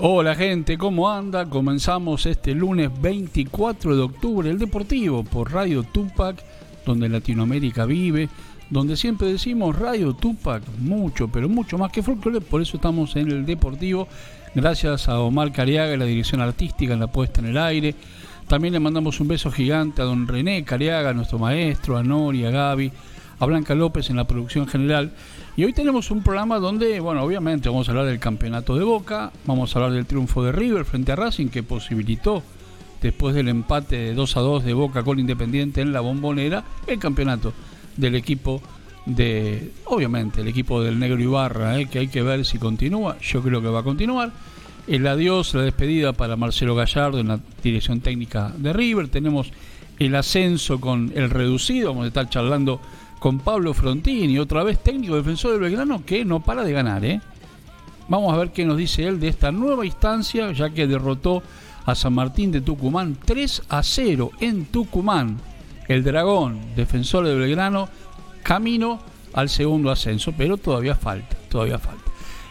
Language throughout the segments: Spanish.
Hola gente, ¿cómo anda? Comenzamos este lunes 24 de octubre el Deportivo por Radio Tupac, donde Latinoamérica vive, donde siempre decimos Radio Tupac, mucho, pero mucho más que folclore, por eso estamos en el Deportivo, gracias a Omar Cariaga, la dirección artística en la puesta en el aire. También le mandamos un beso gigante a don René Cariaga, nuestro maestro, a Nori, a Gaby, a Blanca López en la producción general. Y hoy tenemos un programa donde, bueno, obviamente vamos a hablar del campeonato de Boca, vamos a hablar del triunfo de River frente a Racing que posibilitó, después del empate de 2 a 2 de Boca con Independiente en la bombonera, el campeonato del equipo de, obviamente, el equipo del Negro Ibarra, eh, que hay que ver si continúa, yo creo que va a continuar. El adiós, la despedida para Marcelo Gallardo en la dirección técnica de River, tenemos el ascenso con el reducido, vamos a estar charlando con Pablo Frontini, otra vez técnico defensor del Belgrano, que no para de ganar. ¿eh? Vamos a ver qué nos dice él de esta nueva instancia, ya que derrotó a San Martín de Tucumán 3 a 0 en Tucumán. El Dragón, defensor del Belgrano, camino al segundo ascenso, pero todavía falta, todavía falta.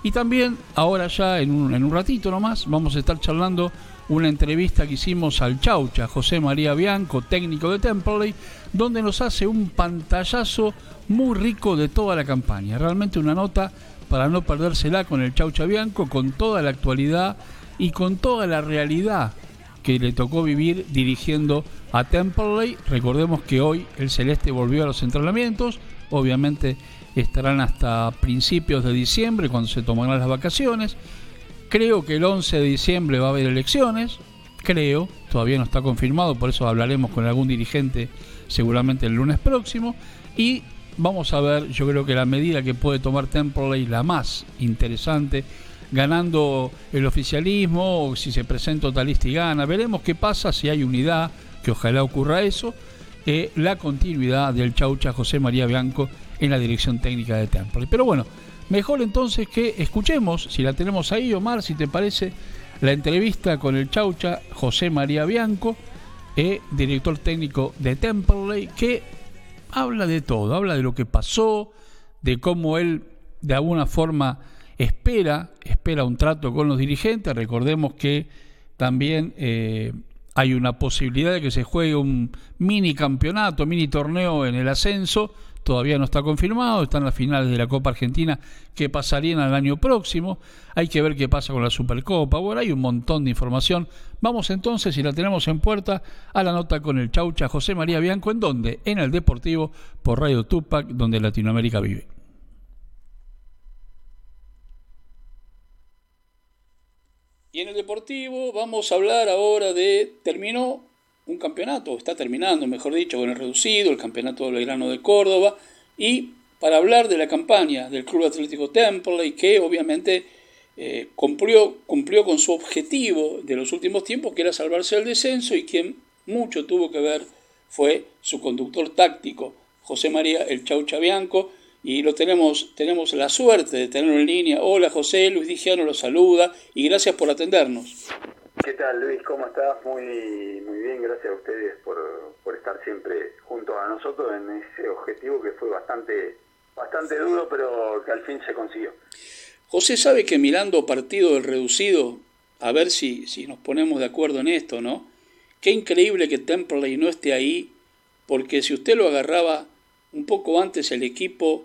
Y también, ahora ya en un, en un ratito nomás, vamos a estar charlando una entrevista que hicimos al Chaucha, José María Bianco, técnico de Temperley, donde nos hace un pantallazo muy rico de toda la campaña. Realmente una nota para no perdérsela con el Chaucha Bianco, con toda la actualidad y con toda la realidad que le tocó vivir dirigiendo a Temperley. Recordemos que hoy el Celeste volvió a los entrenamientos, obviamente estarán hasta principios de diciembre cuando se tomarán las vacaciones. Creo que el 11 de diciembre va a haber elecciones, creo, todavía no está confirmado, por eso hablaremos con algún dirigente seguramente el lunes próximo. Y vamos a ver, yo creo que la medida que puede tomar Temperley, la más interesante, ganando el oficialismo, si se presenta Otalista y gana, veremos qué pasa si hay unidad, que ojalá ocurra eso, eh, la continuidad del Chaucha José María Bianco en la dirección técnica de Temperley. Pero bueno, Mejor entonces que escuchemos, si la tenemos ahí, Omar, si te parece, la entrevista con el Chaucha José María Bianco, eh, director técnico de Temperley, que habla de todo, habla de lo que pasó, de cómo él de alguna forma espera, espera un trato con los dirigentes. Recordemos que también eh, hay una posibilidad de que se juegue un mini campeonato, mini torneo en el ascenso todavía no está confirmado, están las finales de la Copa Argentina que pasarían al año próximo, hay que ver qué pasa con la Supercopa, bueno, hay un montón de información. Vamos entonces, si la tenemos en puerta, a la nota con el Chaucha José María Bianco, ¿en dónde? En el Deportivo por Radio Tupac, donde Latinoamérica vive. Y en el Deportivo vamos a hablar ahora de, terminó un campeonato, está terminando, mejor dicho, con el reducido, el campeonato del Belgrano de Córdoba, y para hablar de la campaña del Club Atlético Temple, que obviamente eh, cumplió, cumplió con su objetivo de los últimos tiempos, que era salvarse del descenso, y quien mucho tuvo que ver fue su conductor táctico, José María El Chaucha Bianco, y lo tenemos, tenemos la suerte de tenerlo en línea. Hola José, Luis Digiano lo saluda y gracias por atendernos. ¿Qué tal Luis? ¿Cómo estás? Muy, muy bien, gracias a ustedes por, estar siempre junto a nosotros en ese objetivo que fue bastante, bastante duro, pero que al fin se consiguió. José sabe que mirando partido del reducido, a ver si, si nos ponemos de acuerdo en esto, ¿no? Qué increíble que Temperley no esté ahí, porque si usted lo agarraba un poco antes el equipo,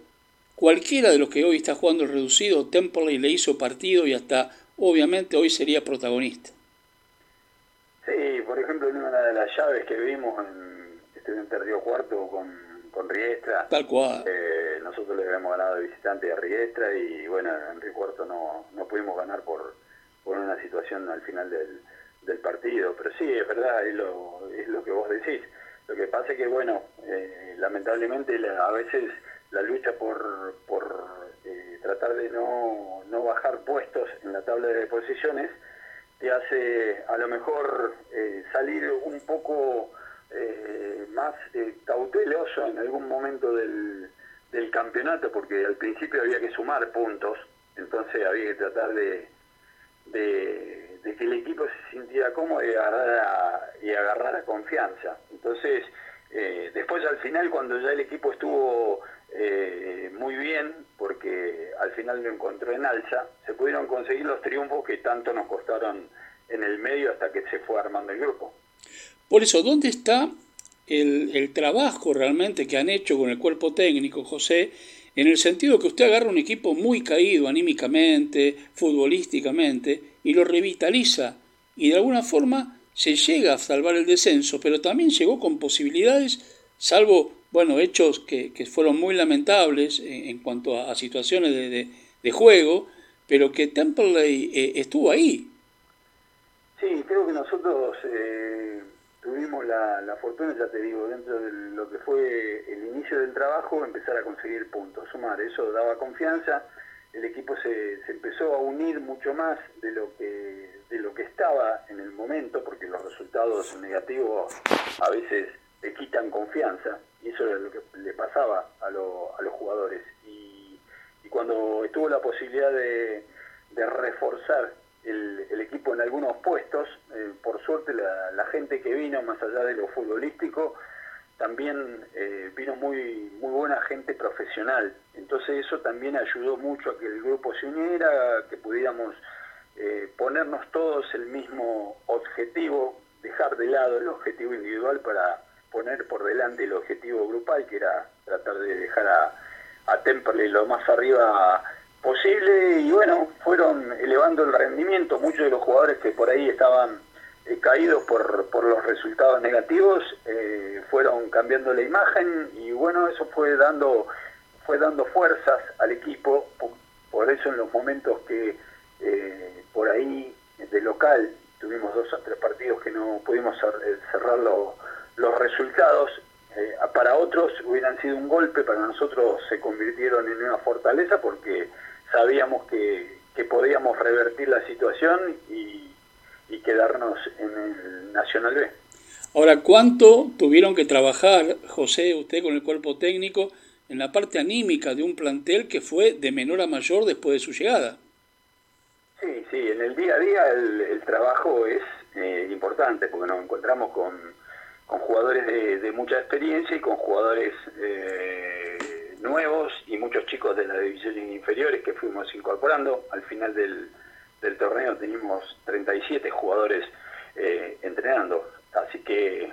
cualquiera de los que hoy está jugando el reducido, Temperley le hizo partido y hasta obviamente hoy sería protagonista. Sí, por ejemplo, en una de las llaves que vimos en Estudiante Río Cuarto con, con Riestra. Tal cual. Eh, nosotros le habíamos ganado de visitante a Riestra y bueno, en Río Cuarto no, no pudimos ganar por, por una situación al final del, del partido. Pero sí, es verdad, es lo, es lo que vos decís. Lo que pasa es que, bueno, eh, lamentablemente a veces la lucha por, por eh, tratar de no, no bajar puestos en la tabla de posiciones te hace a lo mejor eh, salir un poco eh, más eh, cauteloso en algún momento del, del, campeonato, porque al principio había que sumar puntos, entonces había que tratar de, de, que el equipo se sintiera cómodo y agarrara, y agarrara confianza. Entonces, después al final, cuando ya el equipo estuvo eh, muy bien porque al final lo encontró en alza, se pudieron conseguir los triunfos que tanto nos costaron en el medio hasta que se fue armando el grupo. Por eso, ¿dónde está el, el trabajo realmente que han hecho con el cuerpo técnico, José, en el sentido que usted agarra un equipo muy caído anímicamente, futbolísticamente, y lo revitaliza, y de alguna forma se llega a salvar el descenso, pero también llegó con posibilidades, salvo, bueno, hechos que, que fueron muy lamentables en, cuanto a, situaciones de, de, juego, pero que Temperley eh, estuvo ahí. Sí, creo que nosotros eh, tuvimos la, la, fortuna, ya te digo, dentro de lo que fue el inicio del trabajo, empezar a conseguir puntos, sumar, eso daba confianza, el equipo se, se empezó a unir mucho más de lo que de lo que estaba en el momento, porque los resultados negativos a veces te quitan confianza, y eso es lo que le pasaba a, a los jugadores. Y, cuando estuvo la posibilidad de, reforzar el, equipo en algunos puestos, eh, por suerte la, la, gente que vino, más allá de lo futbolístico, también eh, vino muy, muy buena gente profesional. Entonces eso también ayudó mucho a que el grupo se uniera, que pudiéramos eh, ponernos todos el mismo objetivo, dejar de lado el objetivo individual para poner por delante el objetivo grupal, que era tratar de dejar a, a Temperley lo más arriba posible y bueno, fueron elevando el rendimiento, muchos de los jugadores que por ahí estaban eh, caídos por, por los resultados negativos eh, fueron cambiando la imagen y bueno, eso fue dando fue dando fuerzas al equipo, por, eso en los momentos que eh, por ahí de local tuvimos dos o tres partidos que no pudimos eh, cerrar los resultados. Eh, para otros hubieran sido un golpe, para nosotros se convirtieron en una fortaleza porque sabíamos que, que podíamos revertir la situación y, y quedarnos en el Nacional B. Ahora, ¿cuánto tuvieron que trabajar, José, usted con el cuerpo técnico, en la parte anímica de un plantel que fue de menor a mayor después de su llegada? Sí, sí, en el día a día el, trabajo es eh, importante porque nos encontramos con, con jugadores de, mucha experiencia y con jugadores eh, nuevos y muchos chicos de las divisiones inferiores que fuimos incorporando. Al final del, del torneo teníamos 37 jugadores eh, entrenando, así que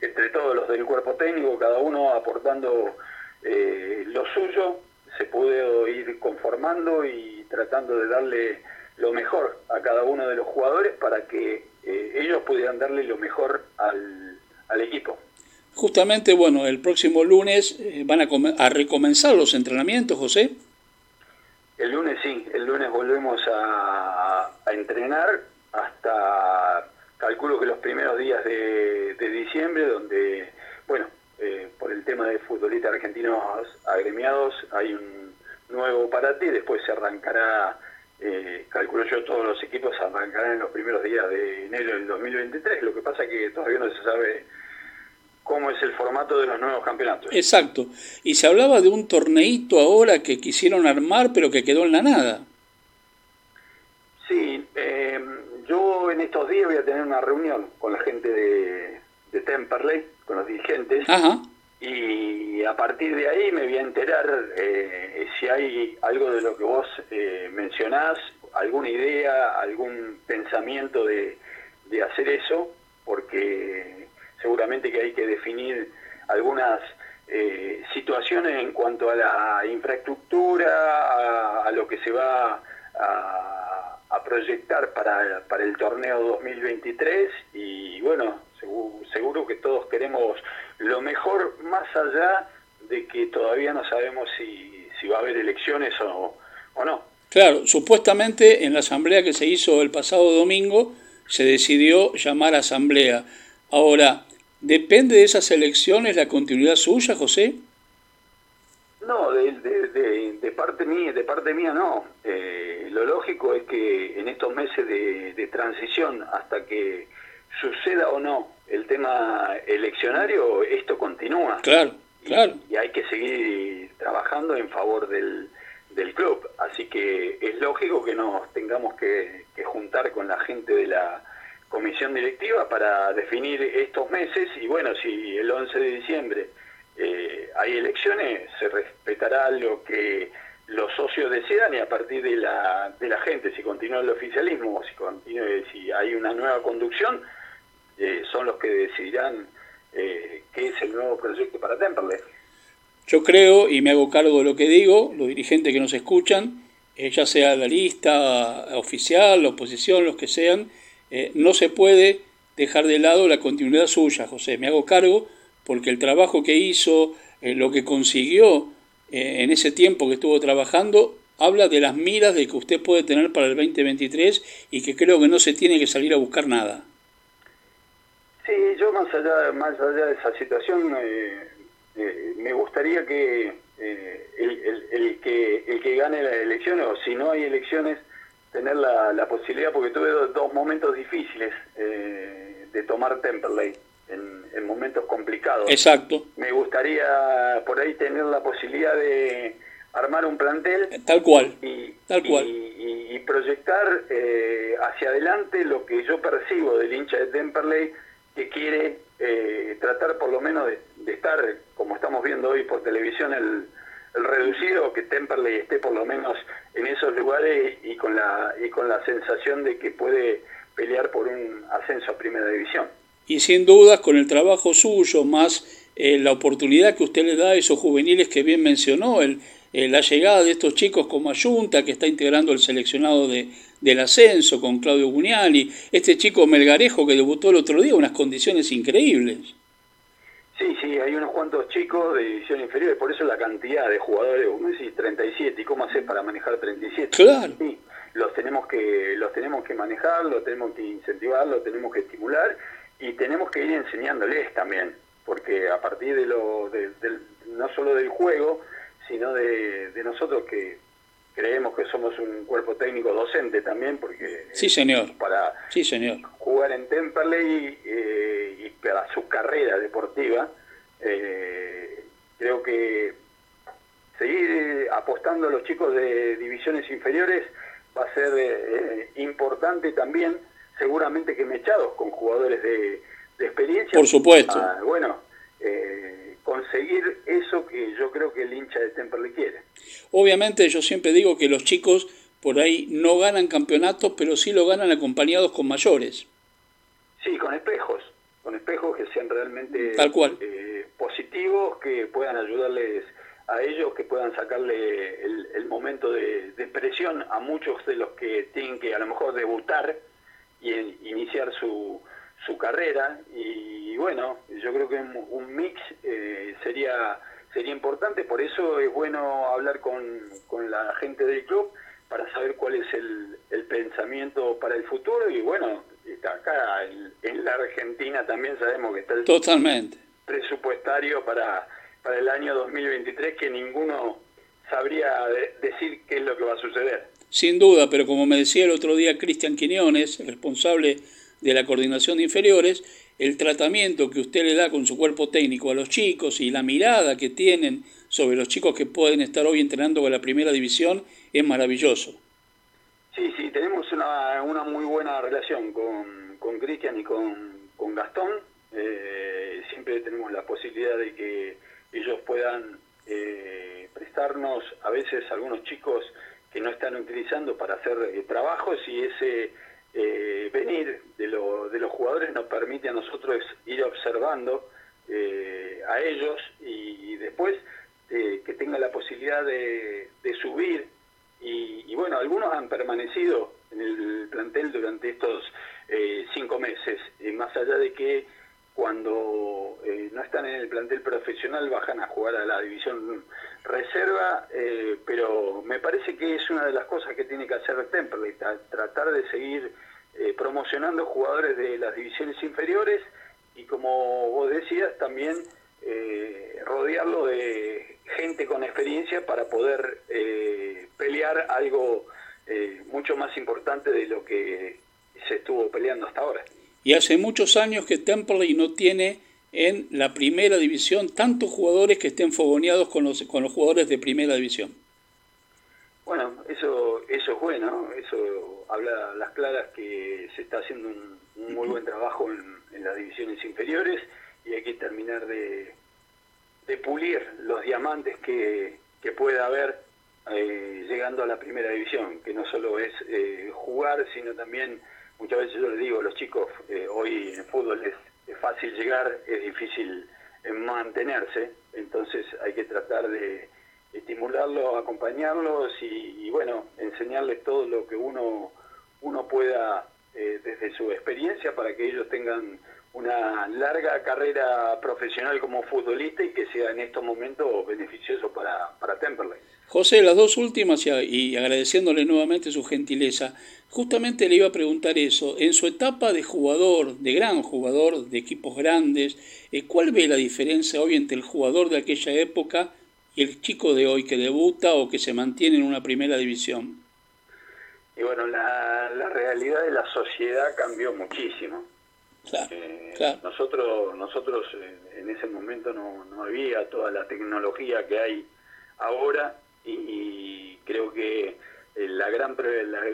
entre todos los del cuerpo técnico, cada uno aportando lo suyo, se pudo ir conformando y tratando de darle lo mejor a cada uno de los jugadores para que eh, ellos pudieran darle lo mejor al, al, equipo. Justamente, bueno, el próximo lunes eh, van a, a, recomenzar los entrenamientos, José. El lunes sí, el lunes volvemos a, a entrenar hasta, calculo que los primeros días de, de diciembre, donde, bueno, eh, por el tema de futbolistas argentinos agremiados, hay un nuevo para ti, después se arrancará eh, calculo yo todos los equipos arrancarán en los primeros días de enero del 2023. Lo que pasa que todavía no se sabe cómo es el formato de los nuevos campeonatos. Exacto. Y se hablaba de un torneito ahora que quisieron armar, pero que quedó en la nada. Sí, eh, yo en estos días voy a tener una reunión con la gente de, de Temperley, con los dirigentes. Ajá y a partir de ahí me voy a enterar eh, si hay algo de lo que vos eh, mencionás, alguna idea, algún pensamiento de, de hacer eso, porque seguramente que hay que definir algunas eh, situaciones en cuanto a la infraestructura, a, lo que se va a, a proyectar para, para el torneo 2023 y bueno, seguro, seguro que todos queremos lo mejor más allá de que todavía no sabemos si, si va a haber elecciones o, o no. Claro, supuestamente en la asamblea que se hizo el pasado domingo se decidió llamar asamblea. Ahora, ¿depende de esas elecciones la continuidad suya, José? No, de, de, de, parte mía, de parte mía no. Eh, lo lógico es que en estos meses de, transición, hasta que suceda o no el tema eleccionario, esto continúa. Claro, claro. Y, hay que seguir trabajando en favor del, del club. Así que es lógico que nos tengamos que, juntar con la gente de la comisión directiva para definir estos meses y bueno, si el 11 de diciembre eh, hay elecciones, se respetará lo que los socios decidan y a partir de la, de la gente, si continúa el oficialismo o si, continúe, si hay una nueva conducción, eh, son los que decidirán eh, qué es el nuevo proyecto para Temperley. Yo creo, y me hago cargo de lo que digo, los dirigentes que nos escuchan, eh, ya sea la lista oficial, la oposición, los que sean, no se puede dejar de lado la continuidad suya, José. Me hago cargo porque el trabajo que hizo, lo que consiguió en ese tiempo que estuvo trabajando, habla de las miras de que usted puede tener para el 2023 y que creo que no se tiene que salir a buscar nada. Sí, yo más allá, más allá de esa situación, eh, eh, me gustaría que, eh, el, que el que gane las elecciones, o si no hay elecciones, tener la, posibilidad, porque tuve dos, momentos difíciles de tomar Temperley, en, momentos complicados. Exacto. Me gustaría por ahí tener la posibilidad de armar un plantel. Tal cual. Y, tal cual. Y, proyectar hacia adelante lo que yo percibo del hincha de Temperley que quiere eh, tratar por lo menos de, estar, como estamos viendo hoy por televisión, el, reducido, que Temperley esté por lo menos en esos lugares y con la y con la sensación de que puede pelear por un ascenso a primera división. Y sin dudas, con el trabajo suyo, más eh, la oportunidad que usted le da a esos juveniles que bien mencionó, el, eh, la llegada de estos chicos como Ayunta, que está integrando el seleccionado de, del ascenso con Claudio Gugnali, este chico Melgarejo que debutó el otro día, unas condiciones increíbles. Sí, sí, hay unos cuantos chicos de división inferior, por eso la cantidad de jugadores, como decís, 37, ¿y cómo hacer para manejar 37? Claro. Sí, los tenemos que los tenemos que manejar, los tenemos que incentivar, los tenemos que estimular y tenemos que ir enseñándoles también, porque a partir de lo del, no solo del juego, sino de, de nosotros que creemos que somos un cuerpo técnico docente también, porque sí, señor. para sí, señor. jugar en Temperley eh, y para su carrera deportiva, eh, creo que seguir eh, apostando a los chicos de divisiones inferiores va a ser importante también, seguramente que mechados con jugadores de, experiencia. Por supuesto. Ah, bueno, conseguir eso que yo creo que el hincha de Temperley quiere. Obviamente yo siempre digo que los chicos por ahí no ganan campeonatos, pero sí lo ganan acompañados con mayores. Sí, con espejos, con espejos que sean realmente Tal cual. Eh, positivos, que puedan ayudarles a ellos, que puedan sacarle el, momento de, de, presión a muchos de los que tienen que a lo mejor debutar y iniciar su, su carrera y bueno, yo creo que un, mix eh, sería sería importante, por eso es bueno hablar con, con la gente del club para saber cuál es el, el pensamiento para el futuro y bueno, acá en, la Argentina también sabemos que está el Totalmente. presupuestario para, para el año 2023 que ninguno sabría decir qué es lo que va a suceder. Sin duda, pero como me decía el otro día Cristian Quiñones, responsable de la coordinación de inferiores, el tratamiento que usted le da con su cuerpo técnico a los chicos y la mirada que tienen sobre los chicos que pueden estar hoy entrenando con la primera división es maravilloso. Sí, sí, tenemos una, una muy buena relación con, con Cristian y con, con Gastón. Eh, siempre tenemos la posibilidad de que ellos puedan eh, prestarnos a veces algunos chicos que no están utilizando para hacer eh, trabajos y ese eh, venir de, de los jugadores nos permite a nosotros ir observando eh, a ellos y, después eh, que tenga la posibilidad de, subir. Y, bueno, algunos han permanecido en el plantel durante estos cinco meses, más allá de que cuando en el plantel profesional bajan a jugar a la división reserva, pero me parece que es una de las cosas que tiene que hacer Temperley, tratar de seguir eh, promocionando jugadores de las divisiones inferiores y como vos decías, también eh, rodearlo de gente con experiencia para poder eh, pelear algo mucho más importante de lo que se estuvo peleando hasta ahora. Y hace muchos años que Temperley no tiene en la primera división tantos jugadores que estén fogoneados con los, con los jugadores de primera división. Bueno, eso, eso es bueno, eso habla a las claras que se está haciendo un, muy buen trabajo en, las divisiones inferiores y hay que terminar de, de pulir los diamantes que, que pueda haber eh, llegando a la primera división, que no solo es eh, jugar, sino también, muchas veces yo les digo, los chicos, eh, hoy en fútbol es, fácil llegar, es difícil mantenerse, entonces hay que tratar de estimularlos, acompañarlos y, bueno, enseñarles todo lo que uno, uno pueda desde su experiencia para que ellos tengan una larga carrera profesional como futbolista y que sea en estos momentos beneficioso para, para Temperley. José, las dos últimas y agradeciéndole nuevamente su gentileza, justamente le iba a preguntar eso. En su etapa de jugador, de gran jugador, de equipos grandes, eh, ¿cuál ve la diferencia hoy entre el jugador de aquella época y el chico de hoy que debuta o que se mantiene en una primera división? Y bueno, la, la realidad de la sociedad cambió muchísimo. Eh, nosotros, nosotros eh, en ese momento no, no había toda la tecnología que hay ahora y, creo que eh, la gran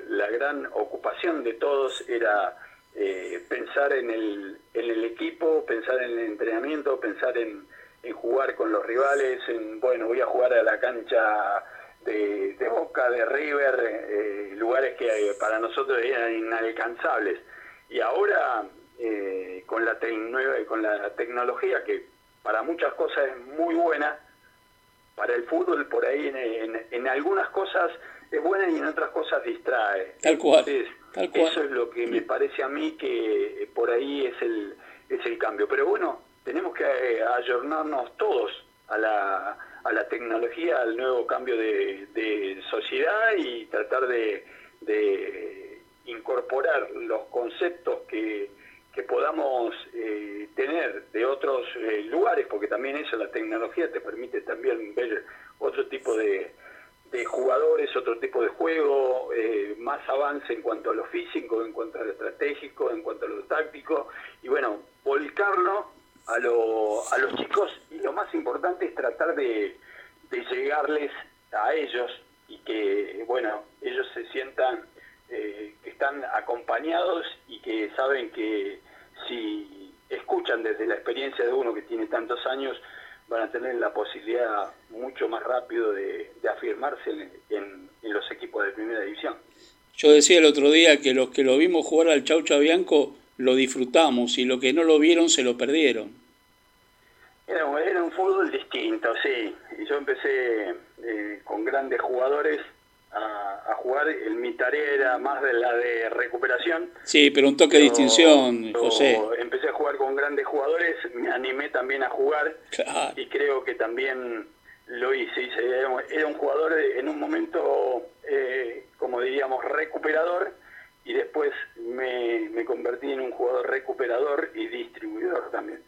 la, gran ocupación de todos era eh, pensar en el, en el equipo, pensar en el entrenamiento, pensar en, en jugar con los rivales, en bueno voy a jugar a la cancha de, de Boca, de River, eh, lugares que para nosotros eran inalcanzables. Y ahora con la con la tecnología que para muchas cosas es muy buena, para el fútbol por ahí en, algunas cosas es buena y en otras cosas distrae. Tal cual, Eso es lo que me parece a mí que eh, por ahí es el, es el cambio. Pero bueno, tenemos que eh, ayornarnos todos a la, a la tecnología, al nuevo cambio de, de sociedad y tratar de, de incorporar los conceptos que también eso, la tecnología te permite también ver otro tipo de, jugadores, otro tipo de juego, eh, más avance en cuanto a lo físico, en cuanto a lo estratégico, en cuanto a lo táctico, y bueno, volcarlo a, lo, a los chicos, y lo más importante es tratar de, de llegarles a ellos y que, bueno, ellos se sientan que están acompañados y que saben que si escuchan desde la experiencia de uno que tiene tantos años, van a tener la posibilidad mucho más rápido de, afirmarse en, los equipos de primera división. Yo decía el otro día que los que lo vimos jugar al Chaucha Bianco lo disfrutamos y los que no lo vieron se lo perdieron. Era, era un fútbol distinto, sí. Y yo empecé eh, con grandes jugadores a, jugar. El, mi tarea era más de la de recuperación. Sí, pero un toque de distinción, José. Empecé a jugar con grandes jugadores, me animé también a jugar y creo que también lo hice. Era un jugador en un momento, eh, como diríamos, recuperador y después me, me convertí en un jugador recuperador y distribuidor también.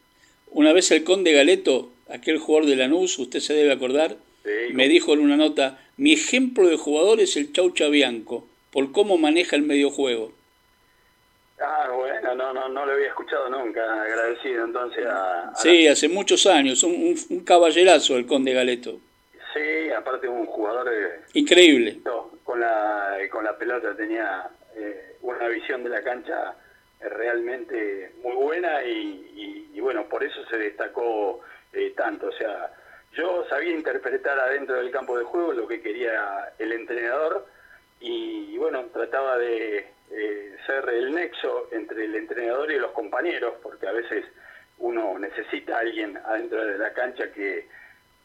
Una vez el conde Galeto, aquel jugador de Lanús, usted se debe acordar, me dijo en una nota, mi ejemplo de jugador es el Chaucha Bianco, por cómo maneja el mediojuego. Ah, bueno, no, no, no lo había escuchado nunca, agradecido entonces a... sí, hace muchos años, un, un, caballerazo el Conde Galeto. Sí, aparte un jugador... Increíble. Con, la, con la pelota tenía eh, una visión de la cancha eh, realmente muy buena y, bueno, por eso se destacó tanto, o sea yo sabía interpretar adentro del campo de juego lo que quería el entrenador y, bueno, trataba de eh, ser el nexo entre el entrenador y los compañeros, porque a veces uno necesita a alguien adentro de la cancha que,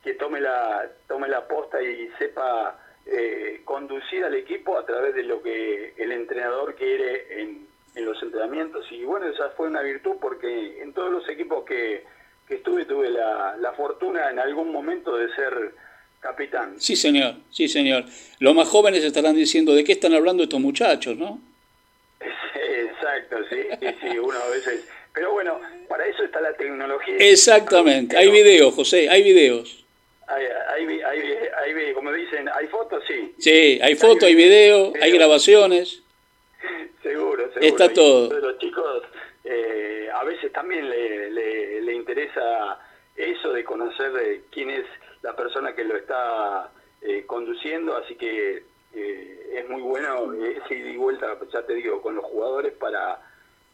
que tome, la, tome la posta y sepa eh, conducir al equipo a través de lo que el entrenador quiere en, en los entrenamientos. Y bueno, esa fue una virtud porque en todos los equipos que que estuve, tuve la, la fortuna en algún momento de ser capitán. Sí, señor, sí, señor. Los más jóvenes estarán diciendo, ¿de qué están hablando estos muchachos, no? Exacto, sí, sí, uno a veces... Pero bueno, para eso está la tecnología. Exactamente, hay videos, José, hay videos. Hay, hay, hay, hay, como dicen, hay fotos, sí. Sí, hay fotos, hay videos, hay grabaciones. Seguro, seguro. Está todo. Los chicos eh, a veces también le, le, interesa eso de conocer quién es la persona que lo está eh, conduciendo, así que eh, es muy bueno ese ida y vuelta, ya te digo, con los jugadores para,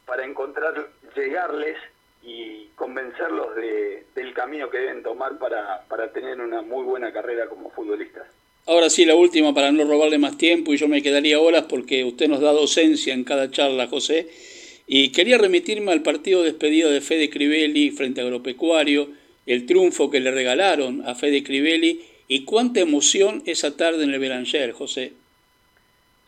para encontrar, llegarles y convencerlos de, del camino que deben tomar para, para tener una muy buena carrera como futbolistas. Ahora sí, la última para no robarle más tiempo y yo me quedaría horas porque usted nos da docencia en cada charla, José. Y quería remitirme al partido despedido de Fede Crivelli frente a Agropecuario, el triunfo que le regalaron a Fede Crivelli y cuánta emoción esa tarde en el Belanger, José.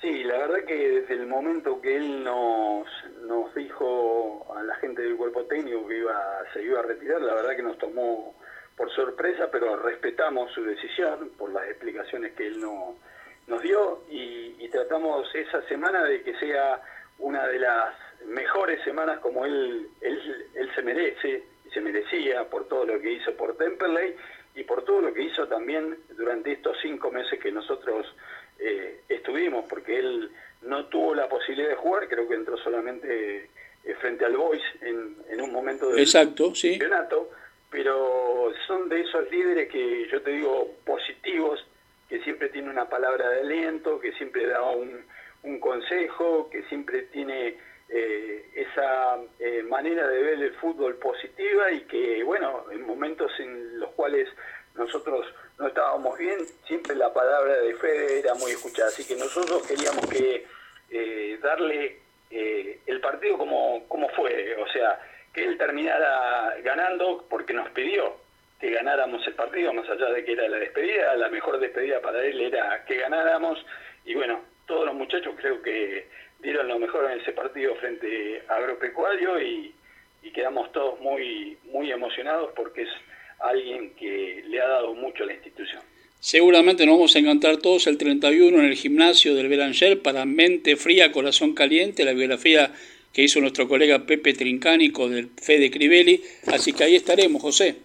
Sí, la verdad que desde el momento que él nos, nos dijo a la gente del cuerpo técnico que iba, se iba a retirar, la verdad que nos tomó por sorpresa, pero respetamos su decisión por las explicaciones que él no, nos dio y, tratamos esa semana de que sea una de las mejores semanas como él, él, él se merece y se merecía por todo lo que hizo por Temperley y por todo lo que hizo también durante estos cinco meses que nosotros eh, estuvimos, porque él no tuvo la posibilidad de jugar, creo que entró solamente eh, frente al Boys en, en un momento del Exacto, sí. campeonato, pero son de esos líderes que yo te digo positivos, que siempre tiene una palabra de aliento, que siempre da un, un consejo, que siempre tiene eh, esa eh, manera de ver el fútbol positiva y que, bueno, en momentos en los cuales nosotros no estábamos bien, siempre la palabra de Fede era muy escuchada. Así que nosotros queríamos que eh, darle eh, el partido como, como fue, o sea, que él terminara ganando porque nos pidió que ganáramos el partido, más allá de que era la despedida, la mejor despedida para él era que ganáramos y bueno, todos los muchachos creo que dieron lo mejor en ese partido frente a Agropecuario y, y quedamos todos muy, muy emocionados porque es alguien que le ha dado mucho a la institución. Seguramente nos vamos a encontrar todos el 31 en el gimnasio del Belanger para Mente Fría, Corazón Caliente, la biografía que hizo nuestro colega Pepe Trincánico del Fede Crivelli. Así que ahí estaremos, José.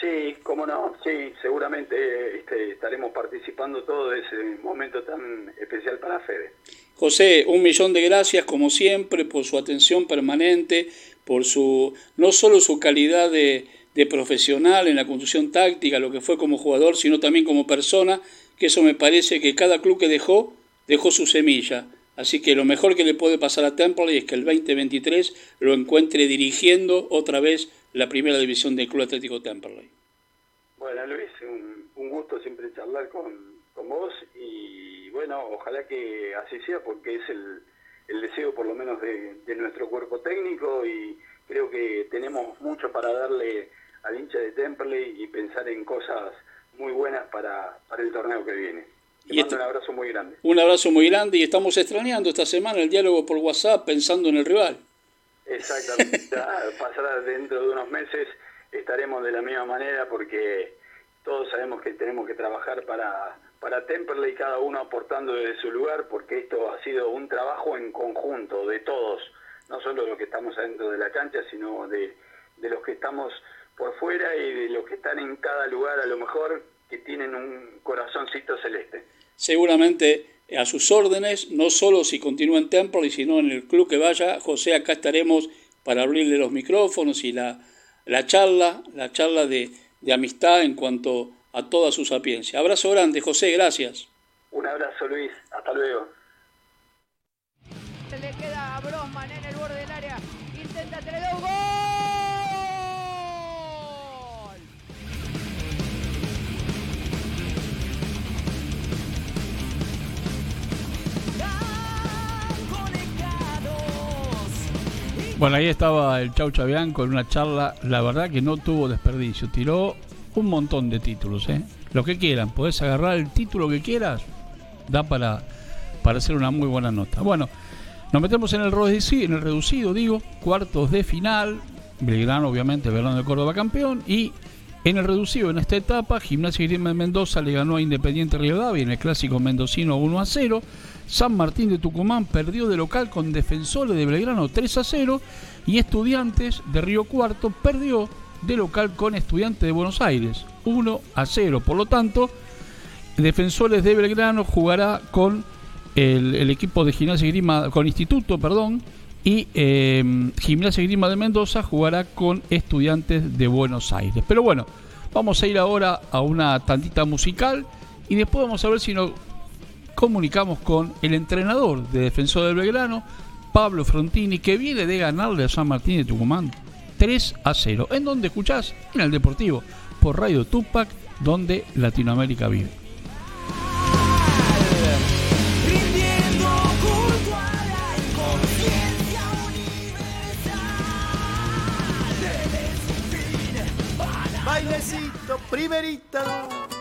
Sí, cómo no, sí, seguramente este, estaremos participando todo de ese momento tan especial para Fede. José, un millón de gracias como siempre por su atención permanente, por su no solo su calidad de, de profesional en la construcción táctica, lo que fue como jugador, sino también como persona, que eso me parece que cada club que dejó, dejó su semilla. Así que lo mejor que le puede pasar a Temple es que el 2023 lo encuentre dirigiendo otra vez la primera división del Club Atlético Temperley. Bueno, Luis, un, un gusto siempre charlar con, con, vos y bueno, ojalá que así sea porque es el, el deseo por lo menos de, de nuestro cuerpo técnico y creo que tenemos mucho para darle al hincha de Temperley y pensar en cosas muy buenas para, para el torneo que viene. Te y mando este, un abrazo muy grande. Un abrazo muy grande y estamos extrañando esta semana el diálogo por WhatsApp pensando en el rival. Exactamente, pasará dentro de unos meses, estaremos de la misma manera porque todos sabemos que tenemos que trabajar para, para Temperley, cada uno aportando desde su lugar, porque esto ha sido un trabajo en conjunto de todos, no solo los que estamos adentro de la cancha, sino de, de los que estamos por fuera y de los que están en cada lugar a lo mejor que tienen un corazoncito celeste. Seguramente a sus órdenes, no solo si continúa en Temple, sino en el club que vaya. José, acá estaremos para abrirle los micrófonos y la, la charla, la charla de, de amistad en cuanto a toda su sapiencia. Abrazo grande, José, gracias. Un abrazo, Luis. Hasta luego. Se le queda a Brosman en el borde del área. Intenta tener un gol. Bueno, ahí estaba el Chau Chabián con una charla, la verdad que no tuvo desperdicio, tiró un montón de títulos, ¿eh? Lo que quieran, podés agarrar el título que quieras, da para, para hacer una muy buena nota. Bueno, nos metemos en el, en el reducido, digo, cuartos de final, Belgrano obviamente, Belgrano de Córdoba campeón, y en el reducido en esta etapa, Gimnasia Grima de Mendoza le ganó a Independiente Rivadavia en el clásico mendocino 1 a 0. San Martín de Tucumán perdió de local con Defensores de Belgrano 3 a 0 y Estudiantes de Río Cuarto perdió de local con Estudiantes de Buenos Aires 1 a 0. Por lo tanto, Defensores de Belgrano jugará con el, equipo de Gimnasia Grima, con Instituto, perdón, y eh, Gimnasia Grima de Mendoza jugará con Estudiantes de Buenos Aires. Pero bueno, vamos a ir ahora a una tantita musical y después vamos a ver si nos comunicamos con el entrenador de Defensor del Belgrano, Pablo Frontini, que viene de ganarle a San Martín de Tucumán 3 a 0. ¿En donde escuchás? En el Deportivo, por Radio Tupac, donde Latinoamérica vive. Bailecito, primerita.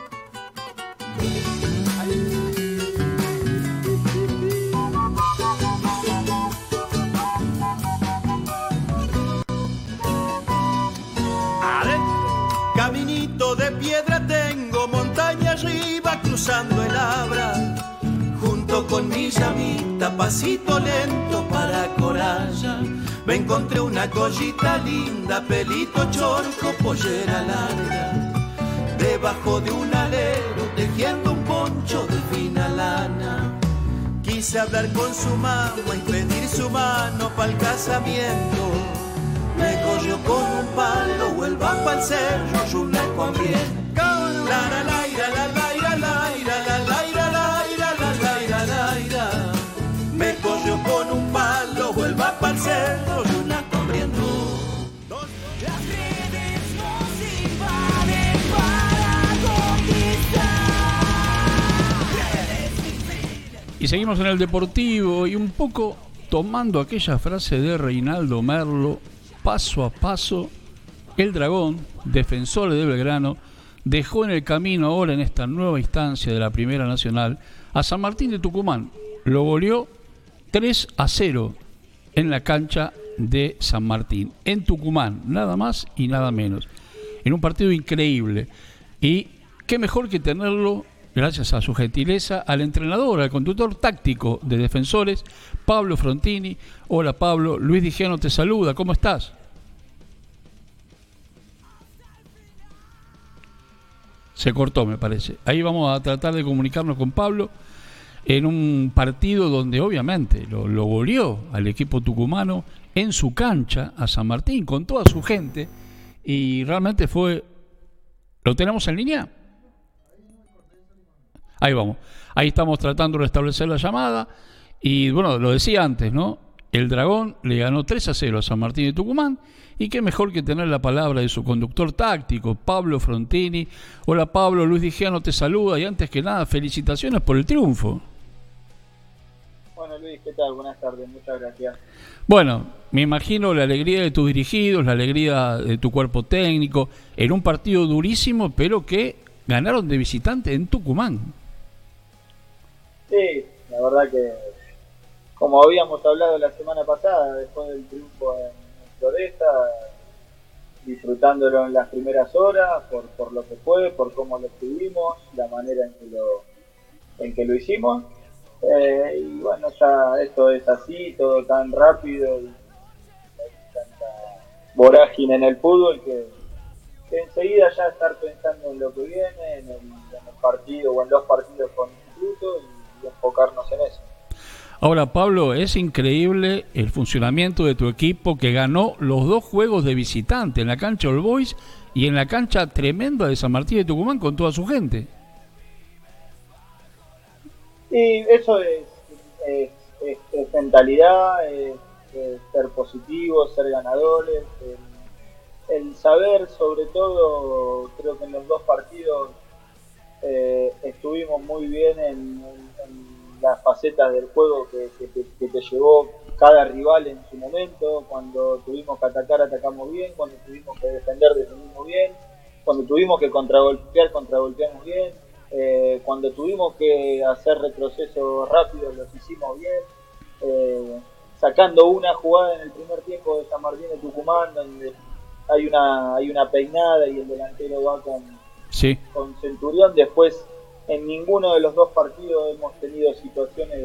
Cruzando el abra. Junto con mi llamita, pasito lento para Coralla. Me encontré una collita linda, pelito chorco, pollera larga. Debajo de un alero, tejiendo un poncho de fina lana. Quise hablar con su mamá y pedir su mano para el casamiento. Me cogió con un palo, vuelva pa'l cerro. La la la la la la la la Y seguimos en el Deportivo y un poco tomando aquella frase de Reinaldo Merlo, paso a paso, el dragón, defensor de Belgrano, dejó en el camino ahora en esta nueva instancia de la Primera Nacional a San Martín de Tucumán. Lo goleó 3 a 0 en la cancha de San Martín, en Tucumán, nada más y nada menos. En un partido increíble. Y qué mejor que tenerlo, gracias a su gentileza, al entrenador, al conductor táctico de defensores, Pablo Frontini. Hola Pablo, Luis Dijano te saluda, ¿cómo estás? Se cortó, me parece. Ahí vamos a tratar de comunicarnos con Pablo en un partido donde obviamente lo, lo goleó al equipo tucumano en su cancha a San Martín con toda su gente y realmente fue... ¿Lo tenemos en línea? Ahí vamos. Ahí estamos tratando de restablecer la llamada y bueno, lo decía antes, ¿no? El Dragón le ganó 3 a 0 a San Martín de Tucumán y qué mejor que tener la palabra de su conductor táctico, Pablo Frontini. Hola Pablo, Luis Digiano te saluda y antes que nada, felicitaciones por el triunfo. Bueno Luis, ¿qué tal? Buenas tardes, muchas gracias. Bueno, me imagino la alegría de tus dirigidos, la alegría de tu cuerpo técnico, en un partido durísimo, pero que ganaron de visitante en Tucumán. Sí, la verdad que como habíamos hablado la semana pasada, después del triunfo en Floresta, disfrutándolo en las primeras horas, por, por lo que fue, por cómo lo estuvimos, la manera en que lo, en que lo hicimos. Eh, y bueno, ya esto es así, todo tan rápido y hay tanta vorágine en el fútbol que, enseguida ya estar pensando en lo que viene, en el, en partido o en los partidos con instituto y, enfocarnos en eso. Ahora, Pablo, es increíble el funcionamiento de tu equipo que ganó los dos juegos de visitante en la cancha All Boys y en la cancha tremenda de San Martín de Tucumán con toda su gente. Y eso es, es, es- es mentalidad, es, ser positivos, ser ganadores, el, el saber sobre todo, creo que en los dos partidos eh, estuvimos muy bien en, en- en las facetas del juego que, que te, que te llevó cada rival en su momento, cuando tuvimos que atacar atacamos bien, cuando tuvimos que defender defendimos bien, cuando tuvimos que contragolpear contragolpeamos bien, eh, cuando tuvimos que hacer retrocesos rápidos los hicimos bien, eh, sacando una jugada en el primer tiempo de San Martín de Tucumán donde hay una hay una peinada y el delantero va con, Sí, con Centurión. Después, en ninguno de los dos partidos hemos tenido situaciones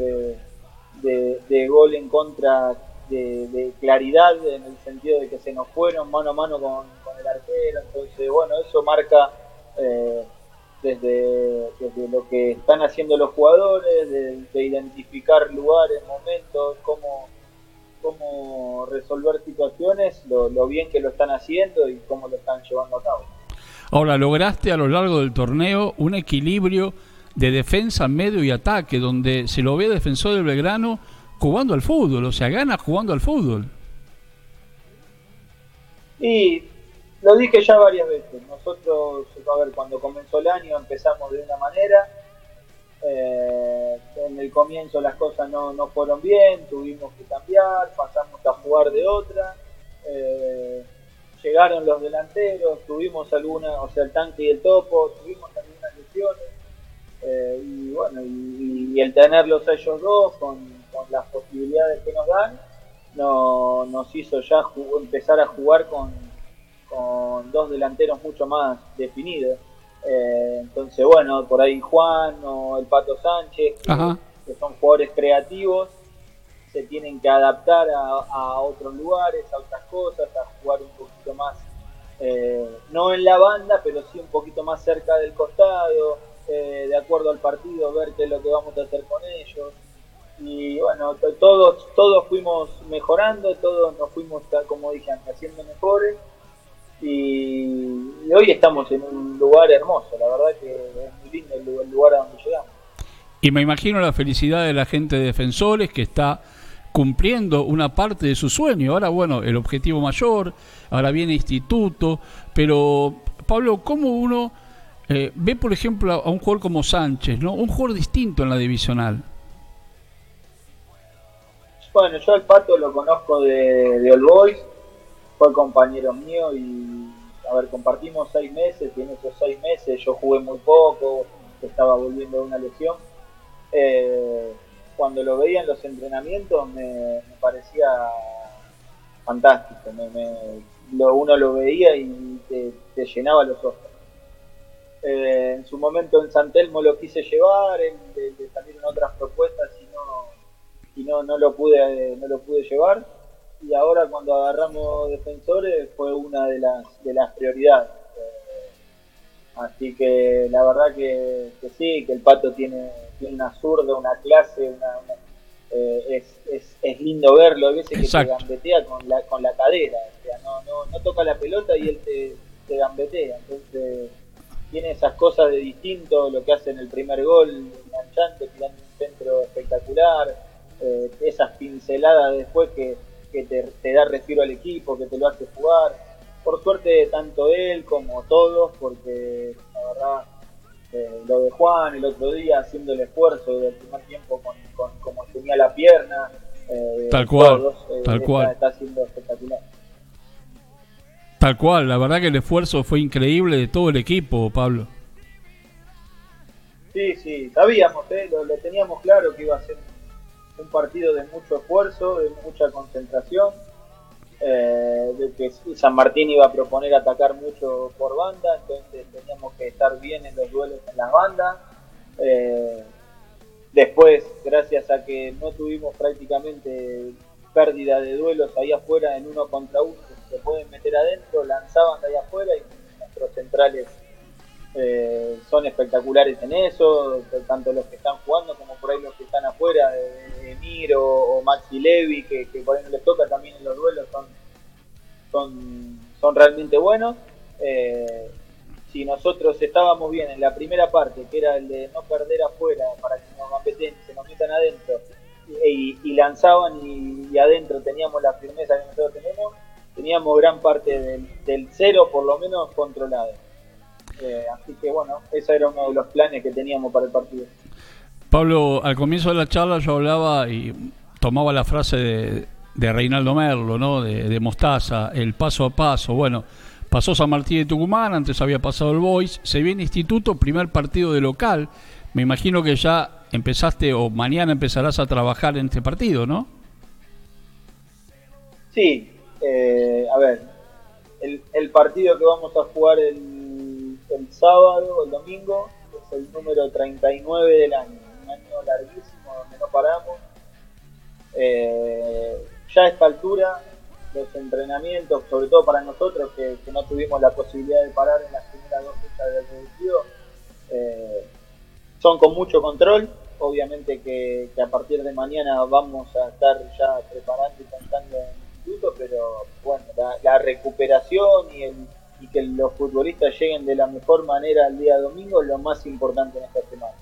de, de, gol en contra de, de claridad, en el sentido de que se nos fueron mano a mano con, el arquero. Entonces, bueno, eso marca eh, desde, lo que están haciendo los jugadores, de, de identificar lugares, momentos, cómo, cómo resolver situaciones, lo, lo bien que lo están haciendo y cómo lo están llevando a cabo. Ahora, lograste a lo largo del torneo un equilibrio de defensa, medio y ataque, donde se lo ve defensor del Belgrano jugando al fútbol, o sea, gana jugando al fútbol. Y lo dije ya varias veces. Nosotros, a ver, cuando comenzó el año empezamos de una manera. Eh, en el comienzo las cosas no, no, fueron bien, tuvimos que cambiar, pasamos a jugar de otra. Eh, llegaron los delanteros, tuvimos alguna, o sea, el tanque y el topo, tuvimos algunas lesiones. Eh, y bueno, y, el tenerlos a ellos dos con, con las posibilidades que nos dan, no, nos hizo ya empezar a jugar con, con dos delanteros mucho más definidos. Eh, entonces, bueno, por ahí Juan o el Pato Sánchez, que, son jugadores creativos, se tienen que adaptar a, otros lugares, a otras cosas, a jugar un poquito más, eh, no en la banda, pero sí un poquito más cerca del costado, eh, de acuerdo al partido, ver qué es lo que vamos a hacer con ellos. Y bueno, todos, todos fuimos mejorando, todos nos fuimos, como dije antes, haciendo mejores y, hoy estamos en un lugar hermoso, la verdad que es muy lindo el lugar, a donde llegamos. Y me imagino la felicidad de la gente de Defensores que está cumpliendo una parte de su sueño. Ahora, bueno, el objetivo mayor, ahora viene instituto, pero Pablo, ¿cómo uno eh, ve, por ejemplo, a un jugador como Sánchez, ¿no? Un jugador distinto en la divisional. Bueno, yo al Pato lo conozco de, de All Boys, fue compañero mío y, a ver, compartimos seis meses y en esos seis meses yo jugué muy poco, estaba volviendo de una lesión. Eh, cuando lo veía en los entrenamientos me, parecía fantástico, lo, uno lo veía y te, llenaba los ojos. Eh, en su momento en San Telmo lo quise llevar, le, salieron otras propuestas y no, y no, no lo pude no lo pude llevar y ahora cuando agarramos defensores fue una de las, de las prioridades. Eh, así que la verdad que, sí, que el pato tiene, tiene una zurda, una clase, una, eh, es, es, es, lindo verlo, a veces que te gambetea con la, con la cadera, o sea, no, no, no toca la pelota y él te, te gambetea, entonces tiene esas cosas de distinto, lo que hace en el primer gol, enganchante, tirando un centro espectacular, eh, esas pinceladas después que que te, da respiro al equipo, que te lo hace jugar. Por suerte, tanto él como todos, porque la verdad, eh, lo de Juan el otro día haciendo el esfuerzo del primer tiempo con, como tenía la pierna. Eh, tal cual, eh, tal cual. Está haciendo espectacular. Tal cual, la verdad que el esfuerzo fue increíble de todo el equipo, Pablo. Sí, sí, sabíamos, lo, lo teníamos claro que iba a ser un partido de mucho esfuerzo, de mucha concentración, eh, de que San Martín iba a proponer atacar mucho por banda, entonces teníamos que estar bien en los duelos en las bandas. Eh, después, gracias a que no tuvimos prácticamente pérdida de duelos ahí afuera en uno contra uno, se pueden meter adentro, lanzaban de ahí afuera y nuestros centrales eh, son espectaculares en eso, tanto los que están jugando como por ahí los que están afuera, de, Miro o Maxi Levi, que, por ahí no les toca también en los duelos, son, son, realmente buenos. Eh, si nosotros estábamos bien en la primera parte, que era el de no perder afuera para que nos se nos metan adentro, y, lanzaban y, adentro teníamos la firmeza que nosotros tenemos, teníamos gran parte del, del cero por lo menos controlado. Eh, así que bueno, ese era uno de los planes que teníamos para el partido. Pablo, al comienzo de la charla yo hablaba y tomaba la frase de, Reinaldo Merlo, ¿no? De, Mostaza, el paso a paso. Bueno, pasó San Martín de Tucumán, antes había pasado el Boys, se viene Instituto, primer partido de local. Me imagino que ya empezaste o mañana empezarás a trabajar en este partido, ¿no? Sí, eh, a ver, el, el partido que vamos a jugar el el sábado, el domingo, es el número 39 del año, un año larguísimo donde no paramos. Eh, ya a esta altura, los entrenamientos, sobre todo para nosotros que, no tuvimos la posibilidad de parar en las primeras dos fechas del reducido, eh, son con mucho control. Obviamente que, a partir de mañana vamos a estar ya preparando y pensando en el instituto, pero bueno, la recuperación y el y que los futbolistas lleguen de la mejor manera el día domingo es lo más importante en esta semana.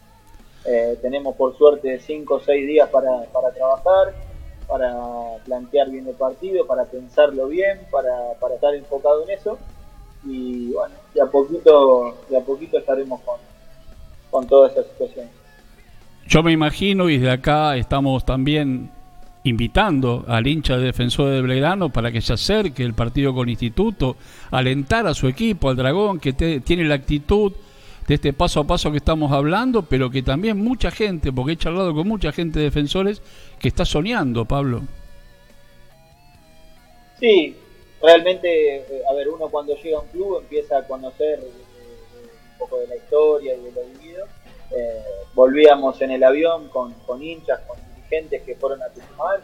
Eh, tenemos por suerte 5 o 6 días para trabajar, para plantear bien el partido, para pensarlo bien, para, para estar enfocado en eso. Y bueno, de a poquito, de a poquito estaremos con, con toda esa situación. Yo me imagino y de acá estamos también invitando al hincha de defensor de Belgrano para que se acerque el partido con Instituto, alentar a su equipo, al Dragón, que tiene la actitud de este paso a paso que estamos hablando, pero que también mucha gente, porque he charlado con mucha gente de defensores, que está soñando, Pablo. Sí, realmente, eh, a ver, uno cuando llega a un club empieza a conocer eh, un poco de la historia y de lo vivido. Eh, volvíamos en el avión con, con hinchas, con dirigentes que fueron a Tucumán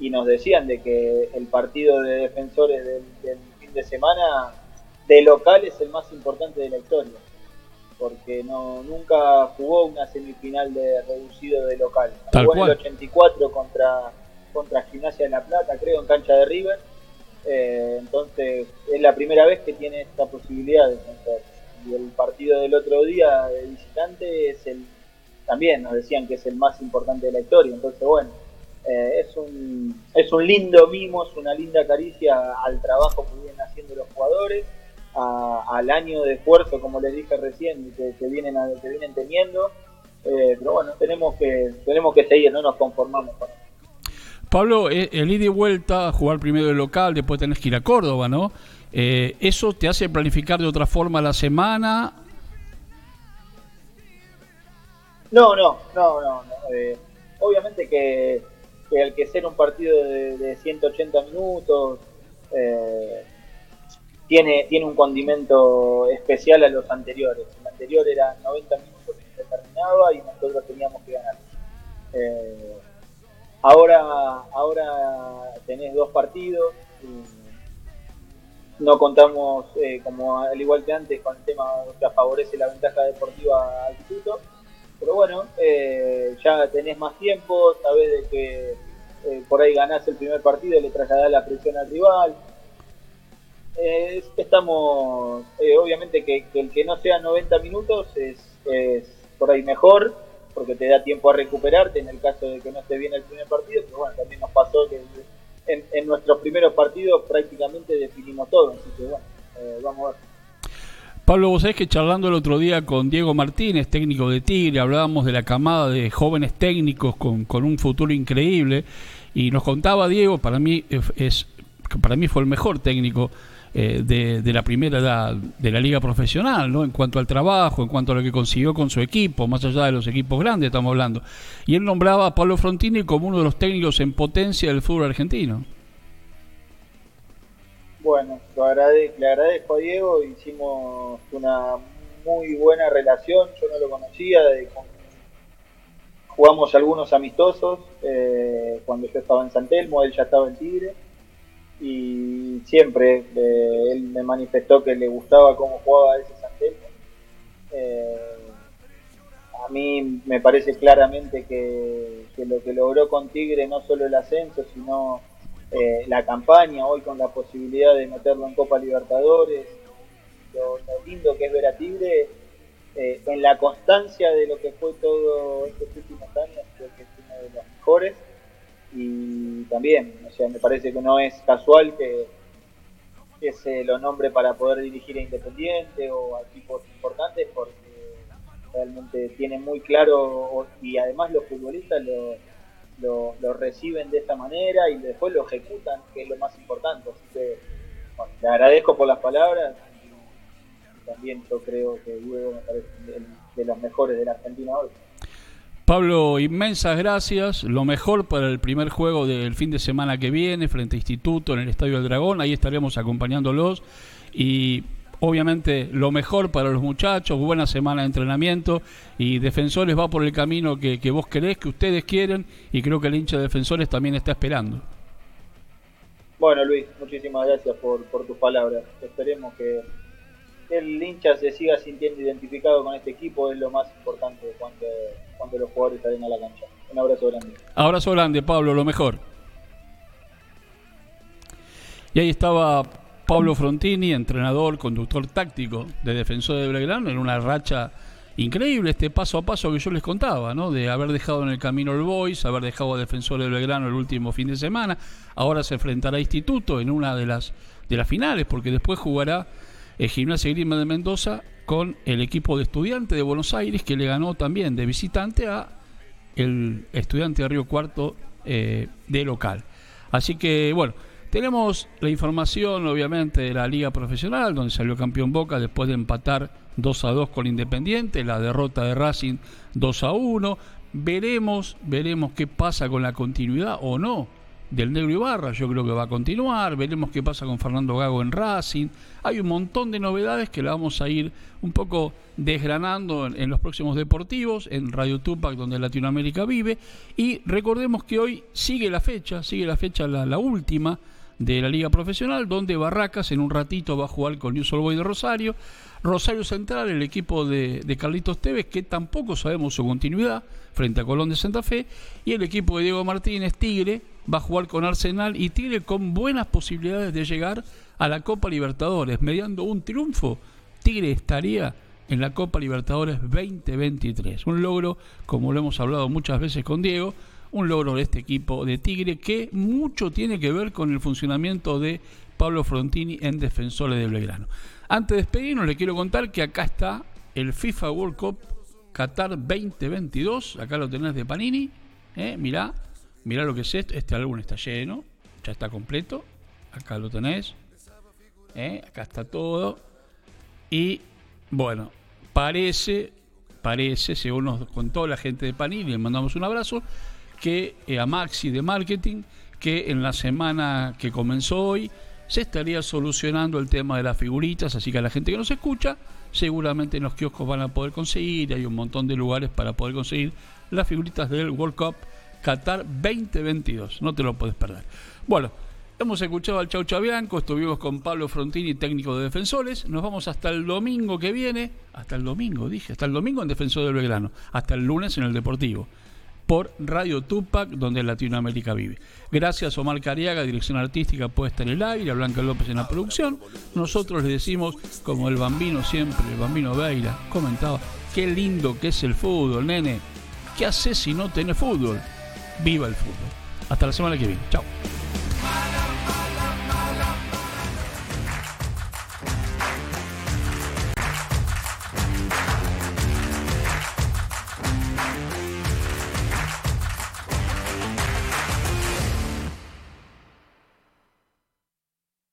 y nos decían de que el partido de defensores del, del fin de semana de local es el más importante de la historia, porque no nunca jugó una semifinal de reducido de local. jugó en el 84 contra, contra Gimnasia de La Plata, creo, en cancha de River. Eh, entonces es la primera vez que tiene esta posibilidad de vencer. Y el partido del otro día de visitante es el también nos decían que es el más importante de la historia. Entonces, bueno, eh, es, un, es un lindo mimo, es una linda caricia al trabajo que vienen haciendo los jugadores al año de esfuerzo, como les dije recién, que, que vienen, que vienen teniendo. Eh, pero bueno, tenemos que, tenemos que seguir, no nos conformamos con Pablo, eh, el ida y vuelta, jugar primero de local, después tenés que ir a Córdoba, ¿no? Eh, ¿Eso te hace planificar de otra forma la semana? No, no, no, no. obviamente que, que, al que ser un partido de, de 180 minutos, eh, tiene, tiene un condimento especial a los anteriores. El anterior era 90 minutos y se terminaba y nosotros teníamos que ganar. Eh, ahora, ahora tenés dos partidos. no contamos, eh, como al igual que antes, con el tema que favorece la ventaja deportiva al instituto. Pero bueno, eh, ya tenés más tiempo, sabés de que por ahí ganás el primer partido, y le trasladás la presión al rival estamos, eh, obviamente que, el que no sea 90 minutos es, por ahí mejor, porque te da tiempo a recuperarte en el caso de que no esté bien el primer partido, pero bueno, también nos pasó que en, nuestros primeros partidos prácticamente definimos todo, así que bueno, eh, vamos a ver. Pablo, vos sabés que charlando el otro día con Diego Martínez, técnico de Tigre, hablábamos de la camada de jóvenes técnicos con, con un futuro increíble y nos contaba Diego, para mí es para mí fue el mejor técnico eh, de, la primera de la liga profesional, ¿no? En cuanto al trabajo, en cuanto a lo que consiguió con su equipo, más allá de los equipos grandes estamos hablando. Y él nombraba a Pablo Frontini como uno de los técnicos en potencia del fútbol argentino. Bueno, le agradezco a Diego, hicimos una muy buena relación, yo no lo conocía, jugamos algunos amistosos eh, cuando yo estaba en San Telmo, él ya estaba en Tigre y siempre eh, él me manifestó que le gustaba cómo jugaba ese Santelmo. Eh, a mí me parece claramente que, lo que logró con Tigre no solo el ascenso, sino eh, la campaña, hoy con la posibilidad de meterlo en Copa Libertadores, lo, lindo que es ver a Tigre en la constancia de lo que fue todo estos últimos años, creo que es uno de los mejores también, o sea, me parece que no es casual que, se lo nombre para poder dirigir a Independiente o a equipos importantes porque realmente tiene muy claro y además los futbolistas lo, lo, reciben de esta manera y después lo ejecutan, que es lo más importante. Así que le agradezco por las palabras y también yo creo que Diego me parece de los mejores de la Argentina hoy. Pablo, inmensas gracias. Lo mejor para el primer juego del fin de semana que viene frente a Instituto en el Estadio del Dragón. Ahí estaremos acompañándolos. Y obviamente lo mejor para los muchachos. Buena semana de entrenamiento. Y Defensores va por el camino que, vos querés, que ustedes quieren. Y creo que el hincha de Defensores también está esperando. Bueno, Luis, muchísimas gracias por, por tus palabras. Esperemos que el hincha se siga sintiendo identificado con este equipo. Es lo más importante cuando cuando los jugadores salen a la cancha. Un abrazo grande. Abrazo grande, Pablo, lo mejor. Y ahí estaba Pablo Frontini, entrenador, conductor táctico de Defensor de Belgrano, en una racha increíble este paso a paso que yo les contaba, ¿no? De haber dejado en el camino el Boys, haber dejado a Defensores del Belgrano el último fin de semana, ahora se enfrentará a Instituto en una de las de las finales, porque después jugará el Gimnasia Grima de Mendoza con el equipo de estudiantes de Buenos Aires que le ganó también de visitante a el estudiante de Río Cuarto eh, de local. Así que bueno, tenemos la información obviamente de la liga profesional donde salió campeón Boca después de empatar 2 a 2 con Independiente, la derrota de Racing 2 a 1. Veremos, veremos qué pasa con la continuidad o no del Negro Ibarra, yo creo que va a continuar, veremos qué pasa con Fernando Gago en Racing, hay un montón de novedades que la vamos a ir un poco desgranando en, los próximos deportivos, en Radio Tupac, donde Latinoamérica vive, y recordemos que hoy sigue la fecha, sigue la fecha la, última de la Liga Profesional, donde Barracas en un ratito va a jugar con News Boy de Rosario, Rosario Central, el equipo de, Carlitos Tevez, que tampoco sabemos su continuidad frente a Colón de Santa Fe, y el equipo de Diego Martínez, Tigre, va a jugar con Arsenal y Tigre con buenas posibilidades de llegar a la Copa Libertadores. Mediando un triunfo, Tigre estaría en la Copa Libertadores 2023. Un logro, como lo hemos hablado muchas veces con Diego, un logro de este equipo de Tigre que mucho tiene que ver con el funcionamiento de Pablo Frontini en Defensores de Belgrano. Antes de despedirnos, le quiero contar que acá está el FIFA World Cup Qatar 2022. Acá lo tenés de Panini. ¿eh? Mirá, Mirá lo que es esto. Este álbum está lleno. Ya está completo. Acá lo tenés. ¿Eh? Acá está todo. Y bueno, parece, parece, según nos contó la gente de Panini, le mandamos un abrazo, que eh, a Maxi de Marketing, que en la semana que comenzó hoy se estaría solucionando el tema de las figuritas, así que a la gente que nos escucha, seguramente en los kioscos van a poder conseguir, hay un montón de lugares para poder conseguir las figuritas del World Cup Qatar 2022. No te lo puedes perder. Bueno, hemos escuchado al Chau Chabianco, estuvimos con Pablo Frontini, técnico de defensores. Nos vamos hasta el domingo que viene. Hasta el domingo, dije. Hasta el domingo en Defensor del Belgrano. Hasta el lunes en el Deportivo. Por Radio Tupac, donde Latinoamérica vive. Gracias Omar Cariaga, dirección artística puesta en el aire, a Blanca López en la producción. Nosotros le decimos, como el bambino siempre, el bambino Beira, comentaba, qué lindo que es el fútbol, nene. ¿Qué haces si no tenés fútbol? viva el fútbol. Hasta la semana que viene. Chao.